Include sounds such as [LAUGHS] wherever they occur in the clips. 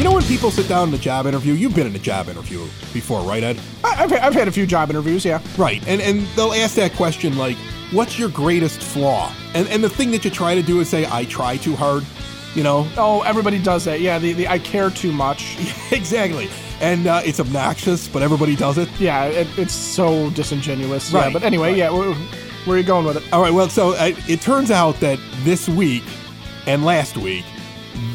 You know when people sit down in a job interview, you've been in a job interview before, right, Ed? I- I've, I've had a few job interviews, yeah. Right, and and they'll ask that question like, "What's your greatest flaw?" And and the thing that you try to do is say, "I try too hard," you know. Oh, everybody does that. Yeah, the, the I care too much. [LAUGHS] exactly, and uh, it's obnoxious, but everybody does it. Yeah, it, it's so disingenuous. Right, Yeah, but anyway, right. yeah, where, where are you going with it? All right, well, so uh, it turns out that this week and last week,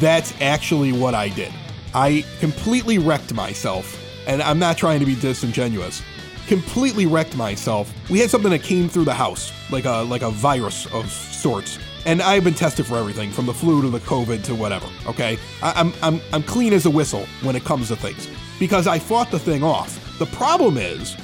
that's actually what I did. I completely wrecked myself, and I'm not trying to be disingenuous. Completely wrecked myself. We had something that came through the house, like a like a virus of sorts, and I've been tested for everything, from the flu to the COVID to whatever. Okay, I, I'm I'm I'm clean as a whistle when it comes to things because I fought the thing off. The problem is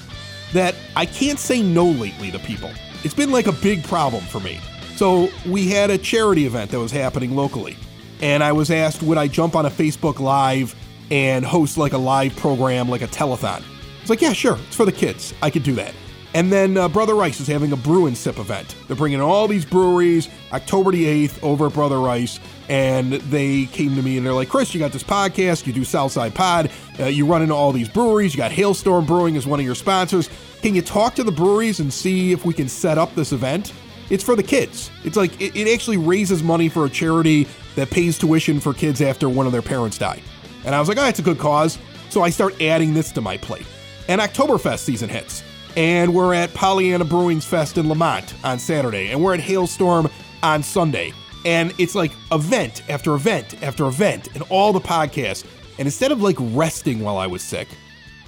that I can't say no lately to people. It's been like a big problem for me. So we had a charity event that was happening locally, and I was asked would I jump on a Facebook Live and host like a live program, like a telethon. It's like, yeah, sure, it's for the kids. I could do that. And then uh, Brother Rice is having a brew and sip event. They're bringing all these breweries October the 8th over at Brother Rice. And they came to me and they're like, Chris, you got this podcast, you do Southside Pod, uh, you run into all these breweries, you got Hailstorm Brewing as one of your sponsors. Can you talk to the breweries and see if we can set up this event? It's for the kids. It's like it, it actually raises money for a charity that pays tuition for kids after one of their parents die. And I was like, oh, it's a good cause. So I start adding this to my plate. And Oktoberfest season hits. And we're at Pollyanna Brewing's Fest in Lemont on Saturday. And we're at Hailstorm on Sunday. And it's like event after event after event and all the podcasts. And instead of like resting while I was sick,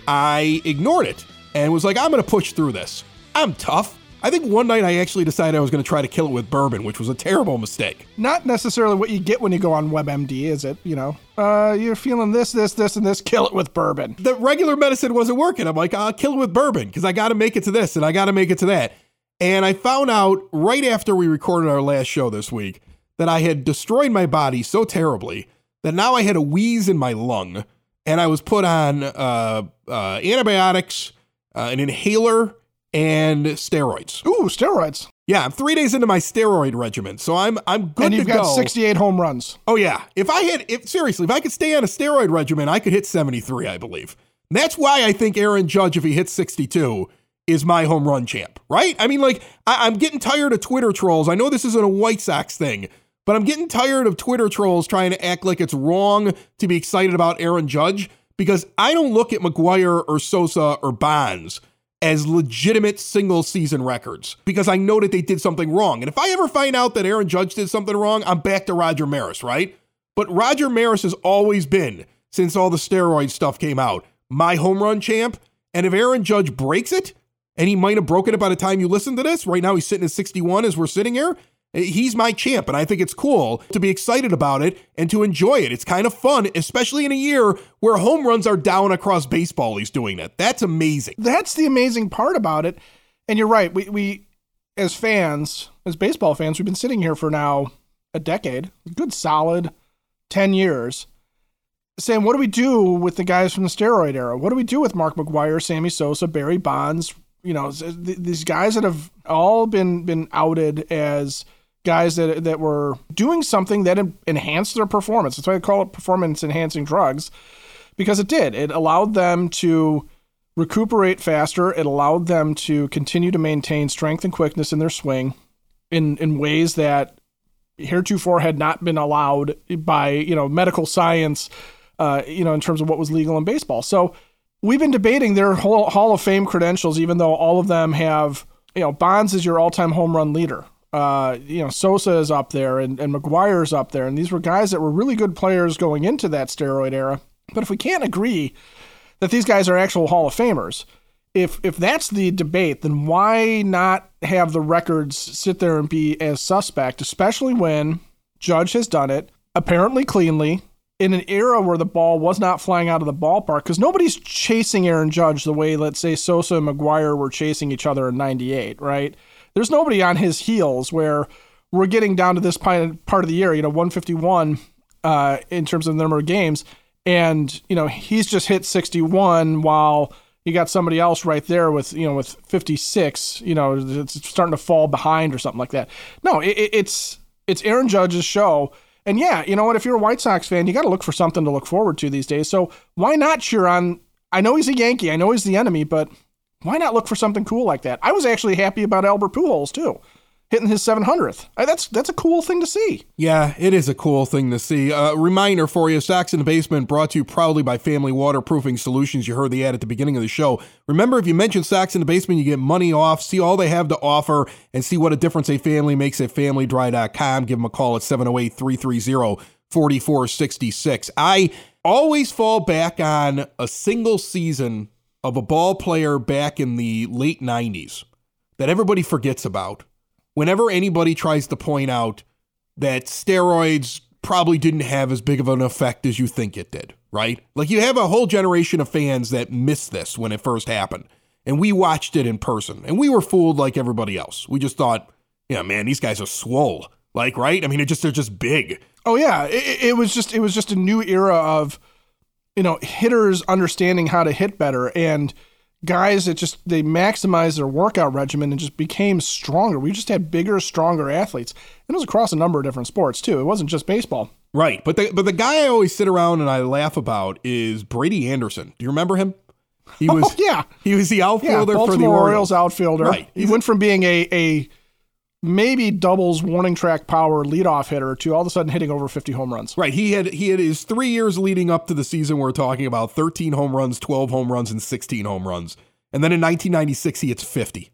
I ignored it and was like, I'm going to push through this. I'm tough. I think one night I actually decided I was going to try to kill it with bourbon, which was a terrible mistake. Not necessarily what you get when you go on WebMD, is it? You know, uh, you're feeling this, this, this, and this. Kill it with bourbon. The regular medicine wasn't working. I'm like, I'll kill it with bourbon because I got to make it to this and I got to make it to that. And I found out right after we recorded our last show this week that I had destroyed my body so terribly that now I had a wheeze in my lung and I was put on uh, uh, antibiotics, uh, an inhaler, and steroids. Ooh, steroids. Yeah, I'm three days into my steroid regimen, so I'm I'm good and you've to got go. 68 home runs. Oh yeah, if I hit if seriously, if I could stay on a steroid regimen, I could hit 73, I believe. And that's why I think Aaron Judge, if he hits 62, is my home run champ, right? I mean, like I, I'm getting tired of Twitter trolls. I know this isn't a White Sox thing, but I'm getting tired of Twitter trolls trying to act like it's wrong to be excited about Aaron Judge because I don't look at McGwire or Sosa or Bonds as legitimate single season records because I know that they did something wrong. And if I ever find out that Aaron Judge did something wrong, I'm back to Roger Maris, right? But Roger Maris has always been, since all the steroid stuff came out, my home run champ. And if Aaron Judge breaks it, and he might have broken it by the time you listen to this, right now he's sitting at 61 as we're sitting here. He's my champ, and I think it's cool to be excited about it and to enjoy it. It's kind of fun, especially in a year where home runs are down across baseball. He's doing that. That's amazing. That's the amazing part about it. And you're right. We, we as fans, as baseball fans, we've been sitting here for now a decade, a good solid 10 years, saying, what do we do with the guys from the steroid era? What do we do with Mark McGwire, Sammy Sosa, Barry Bonds? You know, th- these guys that have all been been outed as guys that that were doing something that en- enhanced their performance. That's why I call it performance enhancing drugs, because it did. It allowed them to recuperate faster. It allowed them to continue to maintain strength and quickness in their swing in in ways that heretofore had not been allowed by you know medical science. Uh, you know, in terms of what was legal in baseball. So we've been debating their whole Hall of Fame credentials, even though all of them have, you know, Bonds is your all-time home run leader. Uh, you know, Sosa is up there and, and McGwire's up there. And these were guys that were really good players going into that steroid era. But if we can't agree that these guys are actual Hall of Famers, if if that's the debate, then why not have the records sit there and be as suspect, especially when Judge has done it apparently cleanly in an era where the ball was not flying out of the ballpark because nobody's chasing Aaron Judge the way, let's say, Sosa and McGwire were chasing each other in 98, right? There's nobody on his heels where we're getting down to this part of the year, you know, 151 uh, in terms of the number of games. And, you know, he's just hit 61 while you got somebody else right there with, you know, with 56, you know, it's starting to fall behind or something like that. No, it, it's, it's Aaron Judge's show and yeah, you know what? If you're a White Sox fan, you got to look for something to look forward to these days. So why not cheer on? I know he's a Yankee. I know he's the enemy, but why not look for something cool like that? I was actually happy about Albert Pujols too hitting his 700th. That's that's a cool thing to see. Yeah, it is a cool thing to see. Uh, reminder for you, Sox in the Basement brought to you proudly by Family Waterproofing Solutions. You heard the ad at the beginning of the show. Remember, if you mention Sox in the Basement, you get money off. See all they have to offer and see what a difference a family makes at familydry.com. Give them a call at 708-330-4466. I always fall back on a single season of a ball player back in the late 90s that everybody forgets about whenever anybody tries to point out that steroids probably didn't have as big of an effect as you think it did, right? Like you have a whole generation of fans that missed this when it first happened. And we watched it in person and we were fooled like everybody else. We just thought, yeah, man, these guys are swole. Like, right? I mean, it just they're just big. Oh yeah, it, it was just it was just a new era of you know hitters understanding how to hit better and guys that just they maximized their workout regimen and just became stronger. We just had bigger, stronger athletes. And it was across a number of different sports too. It wasn't just baseball. Right. But the but the guy I always sit around and I laugh about is Brady Anderson. Do you remember him? He [LAUGHS] oh, was oh, yeah. He was the outfielder yeah, for the Orioles. Orioles outfielder. Right. He went from being a a maybe doubles warning track power leadoff hitter to all of a sudden hitting over 50 home runs. Right. He had he had his 3 years leading up to the season we're talking about 13 home runs, 12 home runs and 16 home runs. And then in 1996 he hits 50.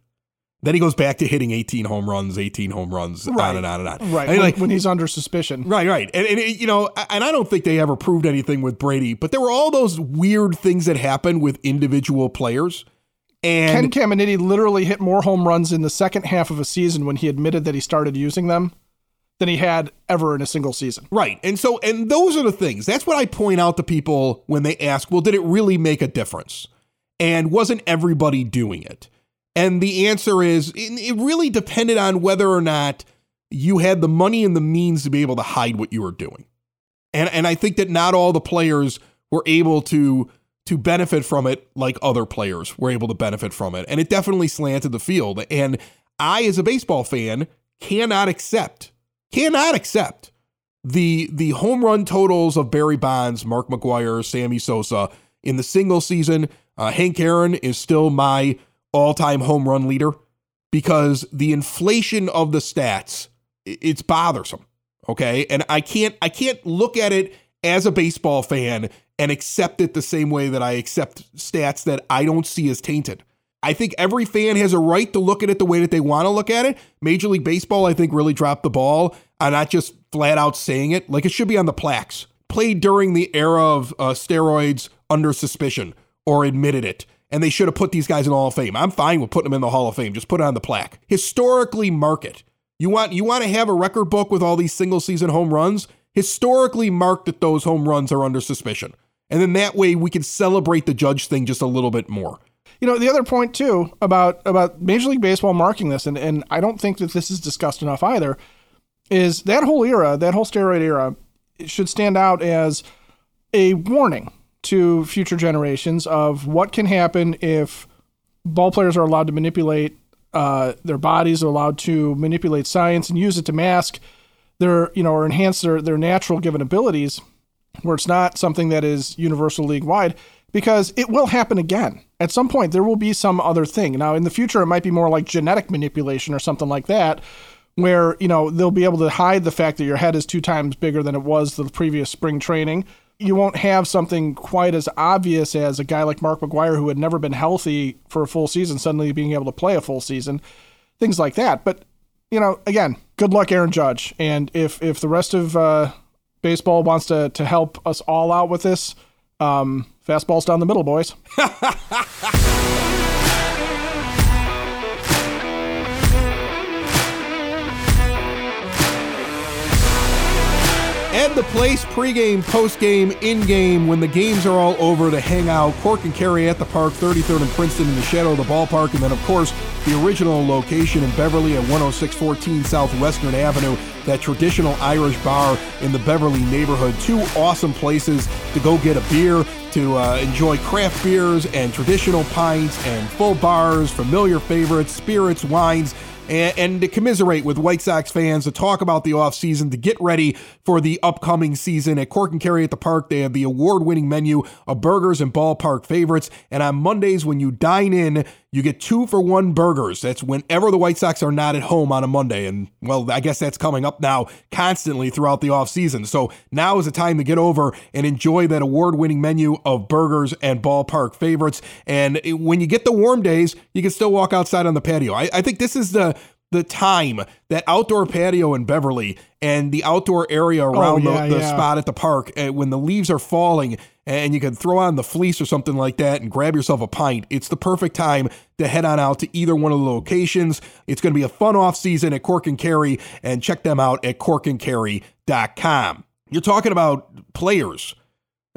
Then he goes back to hitting 18 home runs, 18 home runs, right. on and on and on. Right. And when, like, when he's under suspicion. Right, right. And, and it, you know, and I don't think they ever proved anything with Brady, but there were all those weird things that happened with individual players. And Ken Caminiti literally hit more home runs in the second half of a season when he admitted that he started using them than he had ever in a single season. Right. And so, and those are the things. That's what I point out to people when they ask, well, did it really make a difference? And wasn't everybody doing it? And the answer is it really depended on whether or not you had the money and the means to be able to hide what you were doing. And, and I think that not all the players were able to to benefit from it like other players were able to benefit from it. And it definitely slanted the field. And I, as a baseball fan, cannot accept, cannot accept the the home run totals of Barry Bonds, Mark McGwire, Sammy Sosa in the single season. Uh, Hank Aaron is still my all-time home run leader because the inflation of the stats it's bothersome. Okay, and I can't I can't look at it as a baseball fan and accept it the same way that I accept stats that I don't see as tainted. I think every fan has a right to look at it the way that they want to look at it. Major League Baseball, I think, really dropped the ball on not just flat out saying it. Like it should be on the plaques. Played during the era of uh, steroids under suspicion or admitted it. And they should have put these guys in the Hall of Fame. I'm fine with putting them in the Hall of Fame. Just put it on the plaque. Historically mark it. You want you want to have a record book with all these single season home runs? Historically mark that those home runs are under suspicion. And then that way we can celebrate the judge thing just a little bit more. You know, the other point too about about Major League Baseball marking this, and, and I don't think that this is discussed enough either, is that whole era, that whole steroid era, should stand out as a warning to future generations of what can happen if ball players are allowed to manipulate uh, their bodies, are allowed to manipulate science and use it to mask their, you know, or enhance their, their natural given abilities where it's not something that is universal league wide because it will happen again. At some point, there will be some other thing. Now, in the future, it might be more like genetic manipulation or something like that, where you know they'll be able to hide the fact that your head is two times bigger than it was the previous spring training. You won't have something quite as obvious as a guy like Mark McGwire, who had never been healthy for a full season, suddenly being able to play a full season, things like that. But you know, again, good luck, Aaron Judge. And if if the rest of uh, baseball wants to to help us all out with this. Um, fastballs down the middle, boys. [LAUGHS] And the place pregame, postgame, in-game when the games are all over to hang out. Cork and Kerry at the park, 33rd and Princeton in the shadow of the ballpark, and then of course the original location in Beverly at 10614 Southwestern Avenue, that traditional Irish bar in the Beverly neighborhood. Two awesome places to go get a beer, to uh, enjoy craft beers and traditional pints and full bars, familiar favorites, spirits, wines and, and to commiserate with White Sox fans, to talk about the offseason, to get ready for the upcoming season. At Cork and Kerry at the Park, they have the award winning menu of burgers and ballpark favorites. And on Mondays, when you dine in, you get two for one burgers. That's whenever the White Sox are not at home on a Monday. And well, I guess that's coming up now constantly throughout the offseason. So now is the time to get over and enjoy that award winning menu of burgers and ballpark favorites. And when you get the warm days, you can still walk outside on the patio. I, I think this is the the time that outdoor patio in Beverly and the outdoor area oh, around oh, yeah, the, the yeah. spot at the park uh, when the leaves are falling and you can throw on the fleece or something like that and grab yourself a pint. It's the perfect time to head on out to either one of the locations. It's going to be a fun off season at Cork and Kerry, and check them out at corkandkerry.com. You're talking about players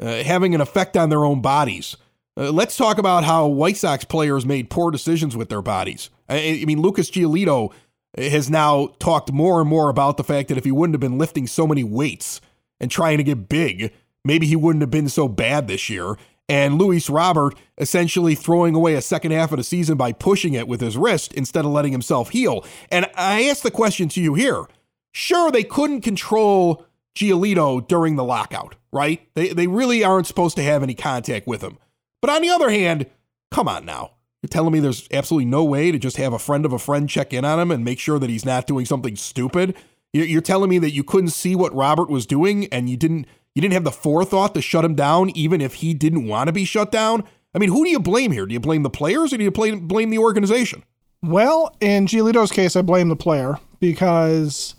uh, having an effect on their own bodies. Uh, let's talk about how White Sox players made poor decisions with their bodies. I, I mean, Lucas Giolito has now talked more and more about the fact that if he wouldn't have been lifting so many weights and trying to get big, maybe he wouldn't have been so bad this year. And Luis Robert essentially throwing away a second half of the season by pushing it with his wrist instead of letting himself heal. And I ask the question to you here. Sure, they couldn't control Giolito during the lockout, right? They, they really aren't supposed to have any contact with him. But on the other hand, come on now. You're telling me there's absolutely no way to just have a friend of a friend check in on him and make sure that he's not doing something stupid? You're telling me that you couldn't see what Robert was doing and you didn't you didn't have the forethought to shut him down even if he didn't want to be shut down? I mean, who do you blame here? Do you blame the players or do you blame blame the organization? Well, in Giolito's case, I blame the player because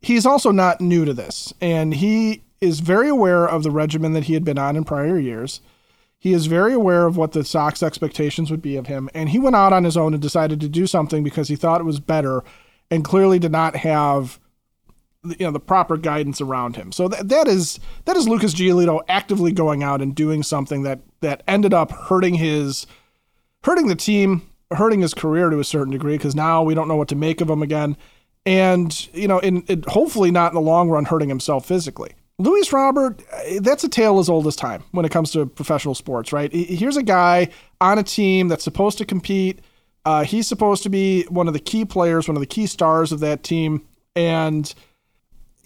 he's also not new to this and he is very aware of the regimen that he had been on in prior years. He is very aware of what the Sox expectations would be of him, and he went out on his own and decided to do something because he thought it was better, and clearly did not have you know the proper guidance around him. So that that is that is Lucas Giolito actively going out and doing something that that ended up hurting his hurting the team, hurting his career to a certain degree because now we don't know what to make of him again, and you know, in, in hopefully not in the long run hurting himself physically. Luis Robert, that's a tale as old as time when it comes to professional sports, right? Here's a guy on a team that's supposed to compete. Uh, he's supposed to be one of the key players, one of the key stars of that team, and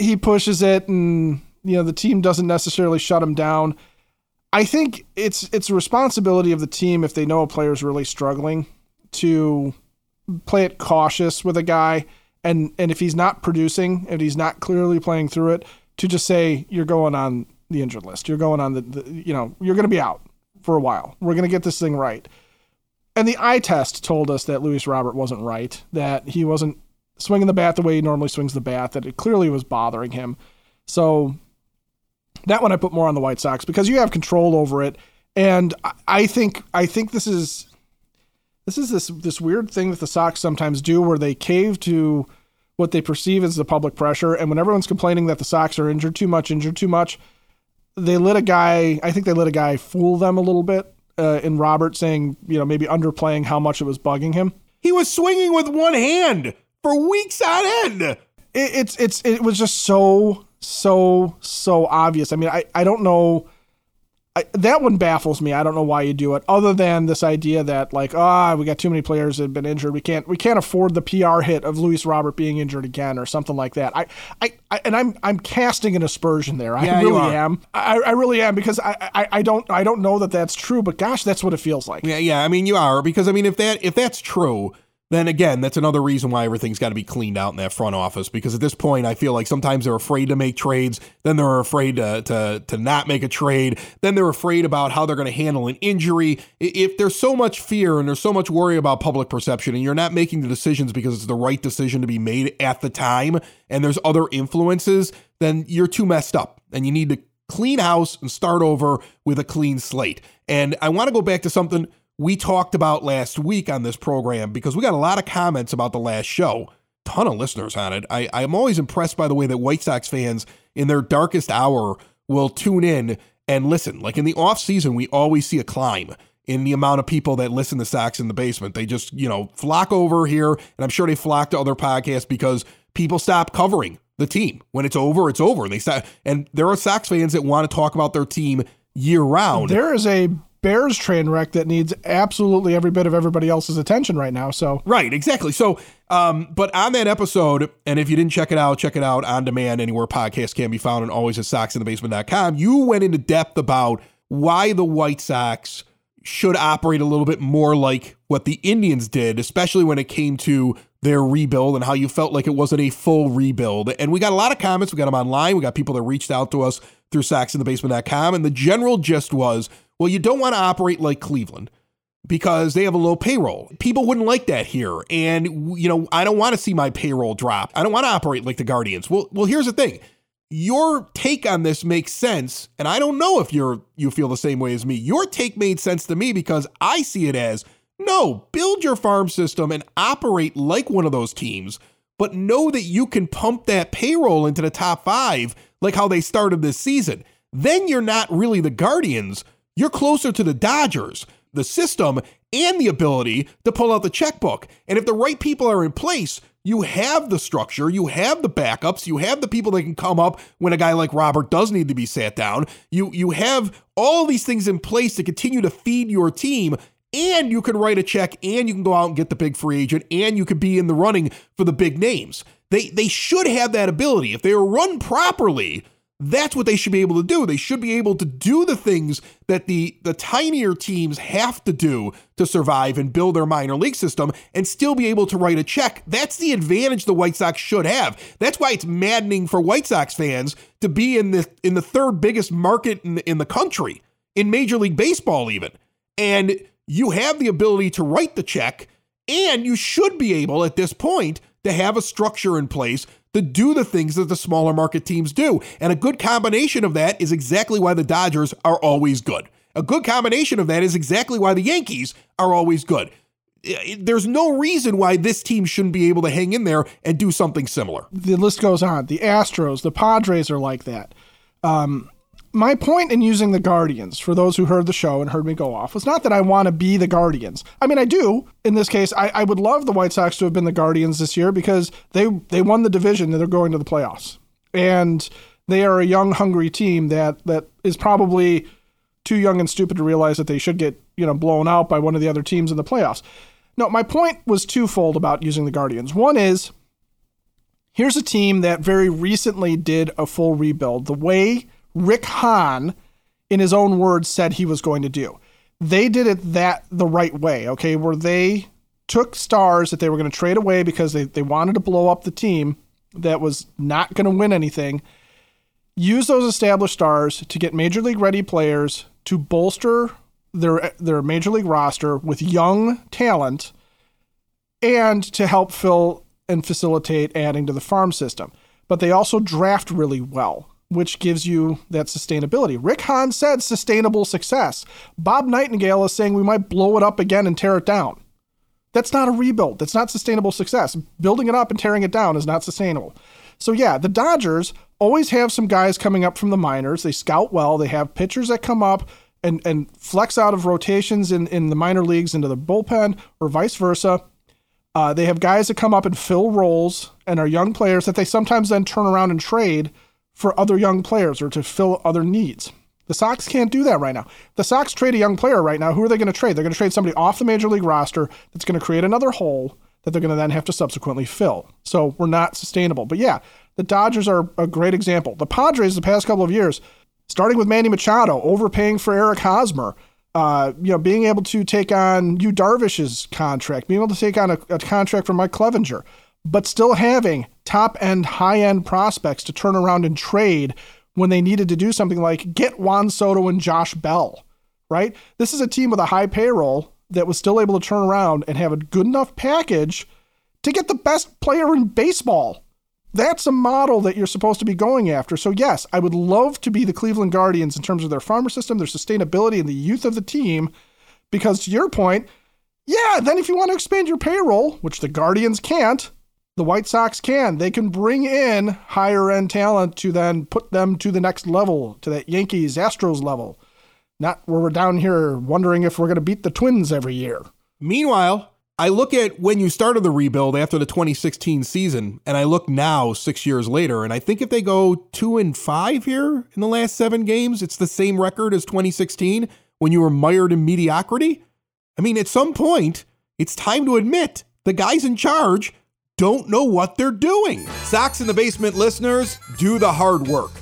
he pushes it, and you know the team doesn't necessarily shut him down. I think it's it's a responsibility of the team if they know a player's really struggling to play it cautious with a guy, and and if he's not producing, and he's not clearly playing through it to just say you're going on the injured list. You're going on the, the you know, you're going to be out for a while. We're going to get this thing right. And the eye test told us that Luis Robert wasn't right, that he wasn't swinging the bat the way he normally swings the bat, that it clearly was bothering him. So that one I put more on the White Sox because you have control over it. And I think I think this is this is this this weird thing that the Sox sometimes do where they cave to what they perceive as the public pressure. And when everyone's complaining that the Sox are injured too much, injured too much, they let a guy, I think they let a guy fool them a little bit uh, in Robert saying, you know, maybe underplaying how much it was bugging him. He was swinging with one hand for weeks on end. It, it's, it's, it was just so, so, so obvious. I mean, I, I don't know I, that one baffles me. I don't know why you do it, other than this idea that like, ah, oh, we got too many players that have been injured. We can't we can't afford the PR hit of Luis Robert being injured again or something like that. I, I, I and I'm I'm casting an aspersion there. I yeah, really am. I, I really am because I, I I don't I don't know that that's true, but gosh, that's what it feels like. Yeah, yeah. I mean, you are because I mean, if that if that's true, then again, that's another reason why everything's got to be cleaned out in that front office. Because at this point, I feel like sometimes they're afraid to make trades, then they're afraid to to, to not make a trade, then they're afraid about how they're going to handle an injury. If there's so much fear and there's so much worry about public perception, and you're not making the decisions because it's the right decision to be made at the time, and there's other influences, then you're too messed up, and you need to clean house and start over with a clean slate. And I want to go back to something we talked about last week on this program because we got a lot of comments about the last show. Ton of listeners on it. I, I'm always impressed by the way that White Sox fans in their darkest hour will tune in and listen. Like in the off season, we always see a climb in the amount of people that listen to Sox in the basement. They just, you know, flock over here, and I'm sure they flock to other podcasts because people stop covering the team. When it's over, it's over. And they stop and there are Sox fans that want to talk about their team year round. There is a Bears train wreck that needs absolutely every bit of everybody else's attention right now. So right, exactly. So, um, but on that episode, and if you didn't check it out, check it out on demand anywhere podcasts can be found, and always at soxinthebasement.com. You went into depth about why the White Sox should operate a little bit more like what the Indians did, especially when it came to their rebuild and how you felt like it wasn't a full rebuild. And we got a lot of comments. We got them online. We got people that reached out to us through soxinthebasement.com. And the general gist was, well, you don't want to operate like Cleveland because they have a low payroll. People wouldn't like that here. And, you know, I don't want to see my payroll drop. I don't want to operate like the Guardians. Well, well, here's the thing. Your take on this makes sense, and I don't know if you're you feel the same way as me. Your take made sense to me because I see it as no, build your farm system and operate like one of those teams, but know that you can pump that payroll into the top 5 like how they started this season. Then you're not really the Guardians, you're closer to the Dodgers, the system, and the ability to pull out the checkbook. And if the right people are in place, you have the structure, you have the backups, you have the people that can come up when a guy like Robert does need to be sat down. You you have all these things in place to continue to feed your team and you can write a check and you can go out and get the big free agent and you could be in the running for the big names. They they should have that ability. If they are run properly, that's what they should be able to do. They should be able to do the things that the the tinier teams have to do to survive and build their minor league system and still be able to write a check. That's the advantage the White Sox should have. That's why it's maddening for White Sox fans to be in the in the third biggest market in the, in the country in Major League Baseball even. And you have the ability to write the check and you should be able at this point to have a structure in place to do the things that the smaller market teams do. And a good combination of that is exactly why the Dodgers are always good. A good combination of that is exactly why the Yankees are always good. There's no reason why this team shouldn't be able to hang in there and do something similar. The list goes on. The Astros, the Padres are like that. Um, my point in using the Guardians, for those who heard the show and heard me go off, was not that I want to be the Guardians. I mean, I do. In this case, I, I would love the White Sox to have been the Guardians this year because they they won the division and they're going to the playoffs. And they are a young, hungry team that that is probably too young and stupid to realize that they should get you know blown out by one of the other teams in the playoffs. No, my point was twofold about using the Guardians. One is here's a team that very recently did a full rebuild. The way Rick Hahn, in his own words, said he was going to do. They did it that the right way, okay, where they took stars that they were going to trade away because they, they wanted to blow up the team that was not going to win anything. Use those established stars to get major league ready players to bolster their their major league roster with young talent and to help fill and facilitate adding to the farm system. But they also draft really well which gives you that sustainability. Rick Hahn said sustainable success. Bob Nightingale is saying we might blow it up again and tear it down. That's not a rebuild. That's not sustainable success. Building it up and tearing it down is not sustainable. So, yeah, the Dodgers always have some guys coming up from the minors. They scout well, they have pitchers that come up and, and flex out of rotations in, in the minor leagues into the bullpen or vice versa. Uh, they have guys that come up and fill roles and are young players that they sometimes then turn around and trade for other young players or to fill other needs. The Sox can't do that right now. The Sox trade a young player right now. Who are they going to trade? They're going to trade somebody off the major league roster that's going to create another hole that they're going to then have to subsequently fill. So we're not sustainable. But yeah, the Dodgers are a great example. The Padres, the past couple of years, starting with Manny Machado, overpaying for Eric Hosmer, uh, you know, being able to take on Yu Darvish's contract, being able to take on a, a contract from Mike Clevinger but still having top end, high end prospects to turn around and trade when they needed to do something like get Juan Soto and Josh Bell, right? This is a team with a high payroll that was still able to turn around and have a good enough package to get the best player in baseball. That's a model that you're supposed to be going after. So, yes, I would love to be the Cleveland Guardians in terms of their farmer system, their sustainability, and the youth of the team. Because to your point, yeah, then if you want to expand your payroll, which the Guardians can't, the White Sox can. They can bring in higher end talent to then put them to the next level, to that Yankees Astros level. Not where we're down here wondering if we're going to beat the Twins every year. Meanwhile, I look at when you started the rebuild after the 2016 season, and I look now six years later, and I think if they go two and five here in the last seven games, it's the same record as 2016 when you were mired in mediocrity. I mean, at some point, it's time to admit the guys in charge don't know what they're doing. Sox in the Basement listeners, do the hard work.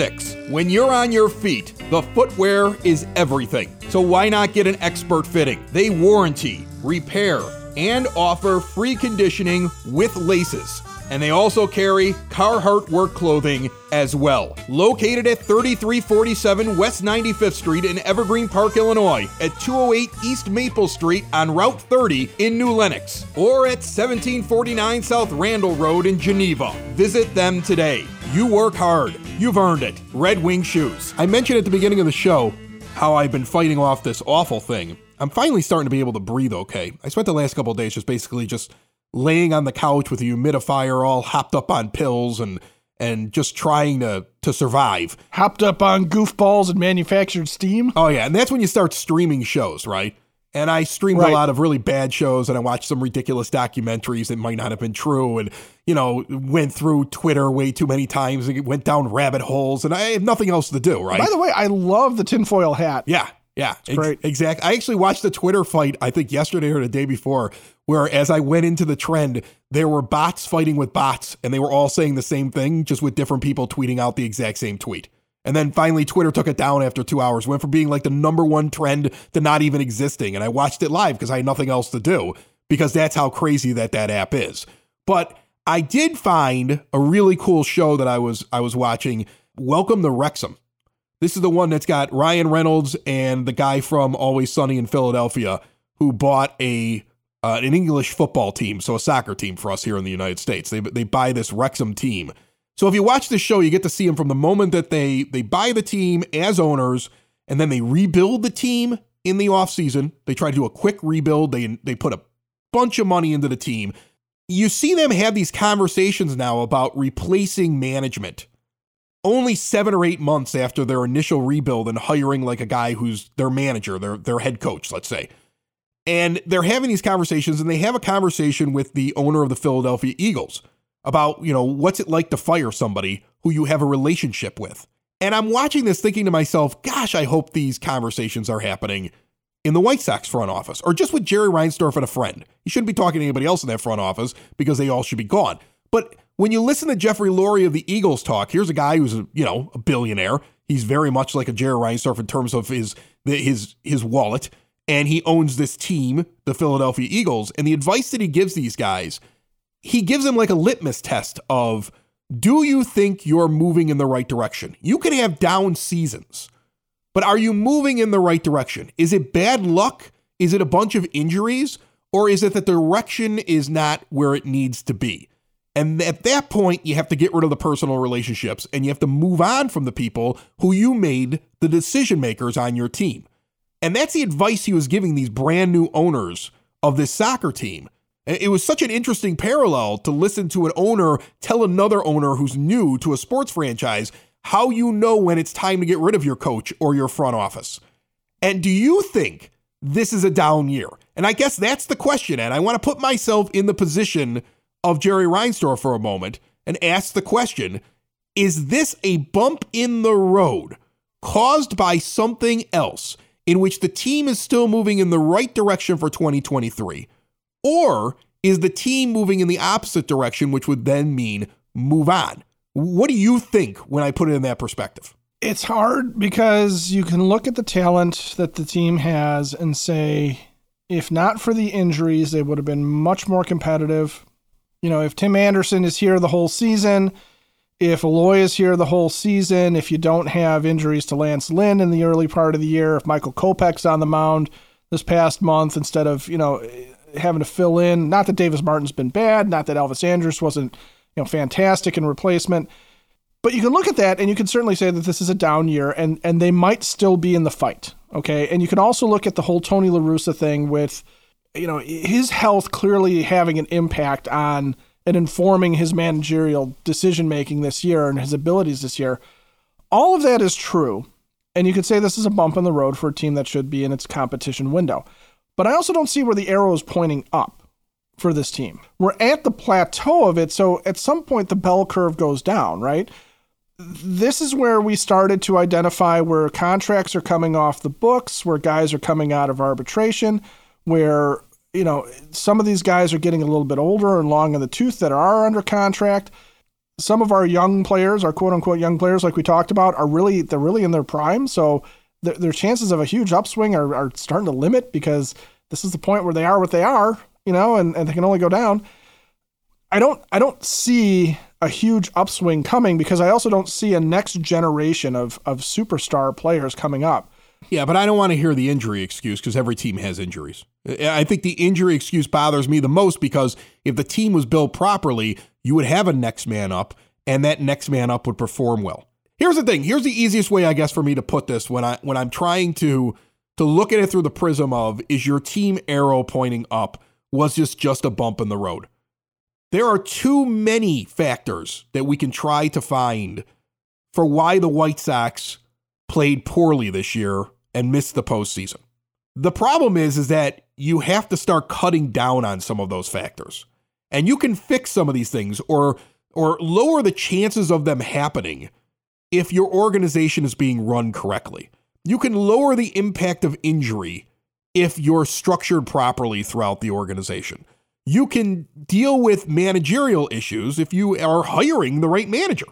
When you're on your feet, the footwear is everything. So why not get an expert fitting? They warranty, repair, and offer free conditioning with laces. And they also carry Carhartt work clothing as well. Located at 3347 West 95th Street in Evergreen Park, Illinois, at 208 East Maple Street on Route 30 in New Lenox, or at 1749 South Randall Road in Geneva. Visit them today. You work hard. You've earned it. Red Wing Shoes. I mentioned at the beginning of the show how I've been fighting off this awful thing. I'm finally starting to be able to breathe okay. I spent the last couple days just basically just laying on the couch with a humidifier all hopped up on pills and and just trying to to survive. Hopped up on goofballs and manufactured steam. Oh yeah, and that's when you start streaming shows, right? And I streamed right. a lot of really bad shows and I watched some ridiculous documentaries that might not have been true and you know, went through Twitter way too many times and went down rabbit holes and I have nothing else to do, right? By the way, I love the tinfoil hat. Yeah. Yeah, it's great. Ex- exactly. I actually watched the Twitter fight, I think yesterday or the day before, where as I went into the trend, there were bots fighting with bots, and they were all saying the same thing, just with different people tweeting out the exact same tweet. And then finally, Twitter took it down after two hours, went from being like the number one trend to not even existing. And I watched it live because I had nothing else to do, because that's how crazy that that app is. But I did find a really cool show that I was I was watching. Welcome to Wrexham. This is the one that's got Ryan Reynolds and the guy from Always Sunny in Philadelphia who bought a uh, an English football team, so a soccer team for us here in the United States. They they buy this Wrexham team. So if you watch this show, you get to see them from the moment that they they buy the team as owners, and then they rebuild the team in the offseason. They try to do a quick rebuild. They they put a bunch of money into the team. You see them have these conversations now about replacing management. Only seven or eight months after their initial rebuild and hiring like a guy who's their manager, their their head coach, let's say. And they're having these conversations, and they have a conversation with the owner of the Philadelphia Eagles about, you know, what's it like to fire somebody who you have a relationship with. And I'm watching this thinking to myself, gosh, I hope these conversations are happening in the White Sox front office or just with Jerry Reinsdorf and a friend. You shouldn't be talking to anybody else in that front office because they all should be gone. But when you listen to Jeffrey Lurie of the Eagles talk, here's a guy who's, a, you know, a billionaire. He's very much like a Jerry Reinsdorf in terms of his his his wallet and he owns this team, the Philadelphia Eagles. And the advice that he gives these guys, he gives them like a litmus test of do you think you're moving in the right direction? You can have down seasons, but are you moving in the right direction? Is it bad luck? Is it a bunch of injuries? Or is it that the direction is not where it needs to be? And at that point, you have to get rid of the personal relationships and you have to move on from the people who you made the decision makers on your team. And that's the advice he was giving these brand new owners of this soccer team. It was such an interesting parallel to listen to an owner tell another owner who's new to a sports franchise how you know when it's time to get rid of your coach or your front office. And do you think this is a down year? And I guess that's the question. And I want to put myself in the position of Jerry Reinsdorf for a moment and ask the question Is this a bump in the road caused by something else? in which the team is still moving in the right direction for 2023? Or is the team moving in the opposite direction, which would then mean move on? What do you think when I put it in that perspective? It's hard because you can look at the talent that the team has and say, if not for the injuries, they would have been much more competitive. You know, if Tim Anderson is here the whole season, if Eloy is here the whole season, if you don't have injuries to Lance Lynn in the early part of the year, if Michael Kopech's on the mound this past month instead of, you know, having to fill in, not that Davis Martin's been bad, not that Elvis Andrus wasn't, you know, fantastic in replacement, but you can look at that and you can certainly say that this is a down year and and they might still be in the fight, okay? And you can also look at the whole Tony La Russa thing with you know, his health clearly having an impact on and informing his managerial decision making this year and his abilities this year. All of that is true. And you could say this is a bump in the road for a team that should be in its competition window. But I also don't see where the arrow is pointing up for this team. We're at the plateau of it, so at some point the bell curve goes down, right? This is where we started to identify where contracts are coming off the books, where guys are coming out of arbitration, where you know, some of these guys are getting a little bit older and long in the tooth that are under contract. Some of our young players, our quote unquote young players, like we talked about, are really they're really in their prime. So their, their chances of a huge upswing are, are starting to limit because this is the point where they are what they are, you know, and, and they can only go down. I don't I don't see a huge upswing coming because I also don't see a next generation of of superstar players coming up. Yeah, but I don't want to hear the injury excuse because every team has injuries. I think the injury excuse bothers me the most because if the team was built properly, you would have a next man up, and that next man up would perform well. Here's the thing. Here's the easiest way, I guess, for me to put this when I when I'm trying to to look at it through the prism of is your team arrow pointing up was just just a bump in the road. There are too many factors that we can try to find for why the White Sox played poorly this year and missed the postseason. The problem is, is that you have to start cutting down on some of those factors. And you can fix some of these things or or lower the chances of them happening if your organization is being run correctly. You can lower the impact of injury if you're structured properly throughout the organization. You can deal with managerial issues if you are hiring the right manager.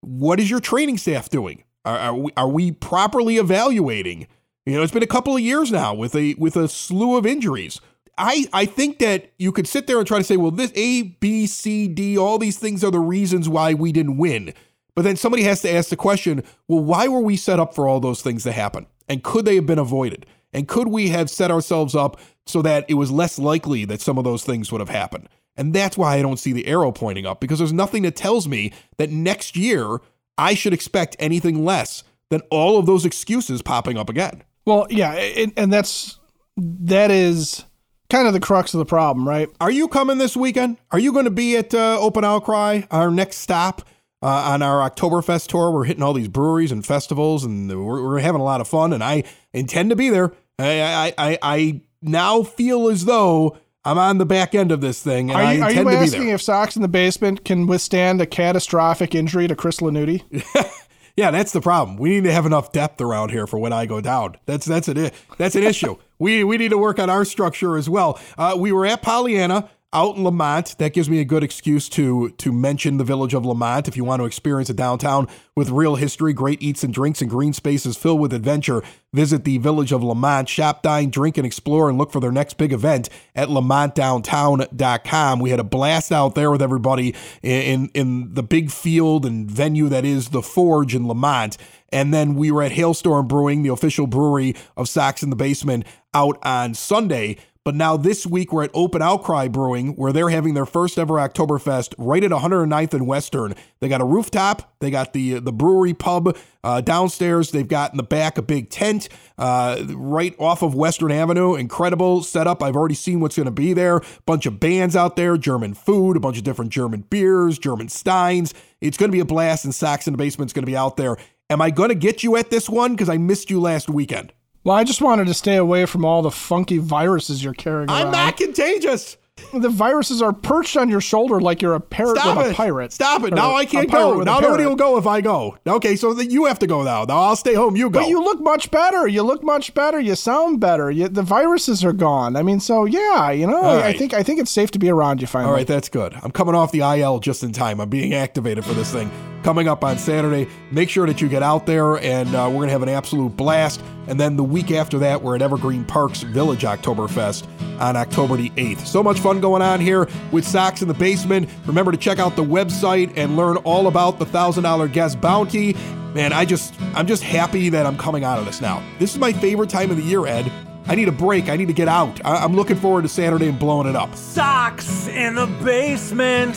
What is your training staff doing? Are, are, we, are we properly evaluating you know, it's been a couple of years now with a with a slew of injuries. I, I think that you could sit there and try to say, well, this A, B, C, D, all these things are the reasons why we didn't win. But then somebody has to ask the question, well, why were we set up for all those things to happen? And could they have been avoided? And could we have set ourselves up so that it was less likely that some of those things would have happened? And that's why I don't see the arrow pointing up because there's nothing that tells me that next year I should expect anything less than all of those excuses popping up again. Well, yeah, it, and that's that is kind of the crux of the problem, right? Are you coming this weekend? Are you going to be at uh, Open Outcry, our next stop uh, on our Oktoberfest tour? We're hitting all these breweries and festivals, and we're, we're having a lot of fun. And I intend to be there. I, I, I now feel as though I'm on the back end of this thing. And are you, I are you asking if Sox in the basement can withstand a catastrophic injury to Chris Lanuti? [LAUGHS] Yeah, that's the problem. We need to have enough depth around here for when I go down. That's that's an that's an issue. [LAUGHS] we we need to work on our structure as well. Uh, we were at Pollyanna out in Lemont. That gives me a good excuse to to mention the village of Lemont If you want to experience a downtown with real history, great eats and drinks, and green spaces filled with adventure, visit the village of Lemont, Shop, dine, drink, and explore, and look for their next big event at LemontDowntown.com. We had a blast out there with everybody in in the big field and venue that is the Forge in Lemont. And then we were at Hailstorm Brewing, the official brewery of Sox in the Basement, out on Sunday. But now this week we're at Open Outcry Brewing, where they're having their first ever Oktoberfest right at 109th and Western. They got a rooftop, they got the the brewery pub uh, downstairs. They've got in the back a big tent uh, right off of Western Avenue. Incredible setup. I've already seen what's going to be there. Bunch of bands out there, German food, a bunch of different German beers, German steins. It's going to be a blast, and the Basement's going to be out there. Am I going to get you at this one? Because I missed you last weekend. Well, I just wanted to stay away from all the funky viruses you're carrying around. I'm not contagious. The viruses are perched on your shoulder like you're a parrot Stop with it. a pirate. Stop it. Or Now I can't go. Now nobody will go if I go. Okay, so you have to go now. Now I'll stay home. You go. But you look much better. You look much better. You sound better. You, the viruses are gone. I mean, so yeah, you know, I, I think I think it's safe to be around you finally. All right, that's good. I'm coming off the IL just in time. I'm being activated for this thing. Coming up on Saturday. Make sure that you get out there, and uh, we're going to have an absolute blast. And then the week after that, we're at Evergreen Parks Village Oktoberfest on October the 8th. So much fun going on here with Sox in the Basement. Remember to check out the website and learn all about the $1,000 guest bounty. Man, I just, I'm just happy that I'm coming out of this now. This is my favorite time of the year, Ed. I need a break. I need to get out. I- am looking forward to Saturday and blowing it up. Sox in the basement.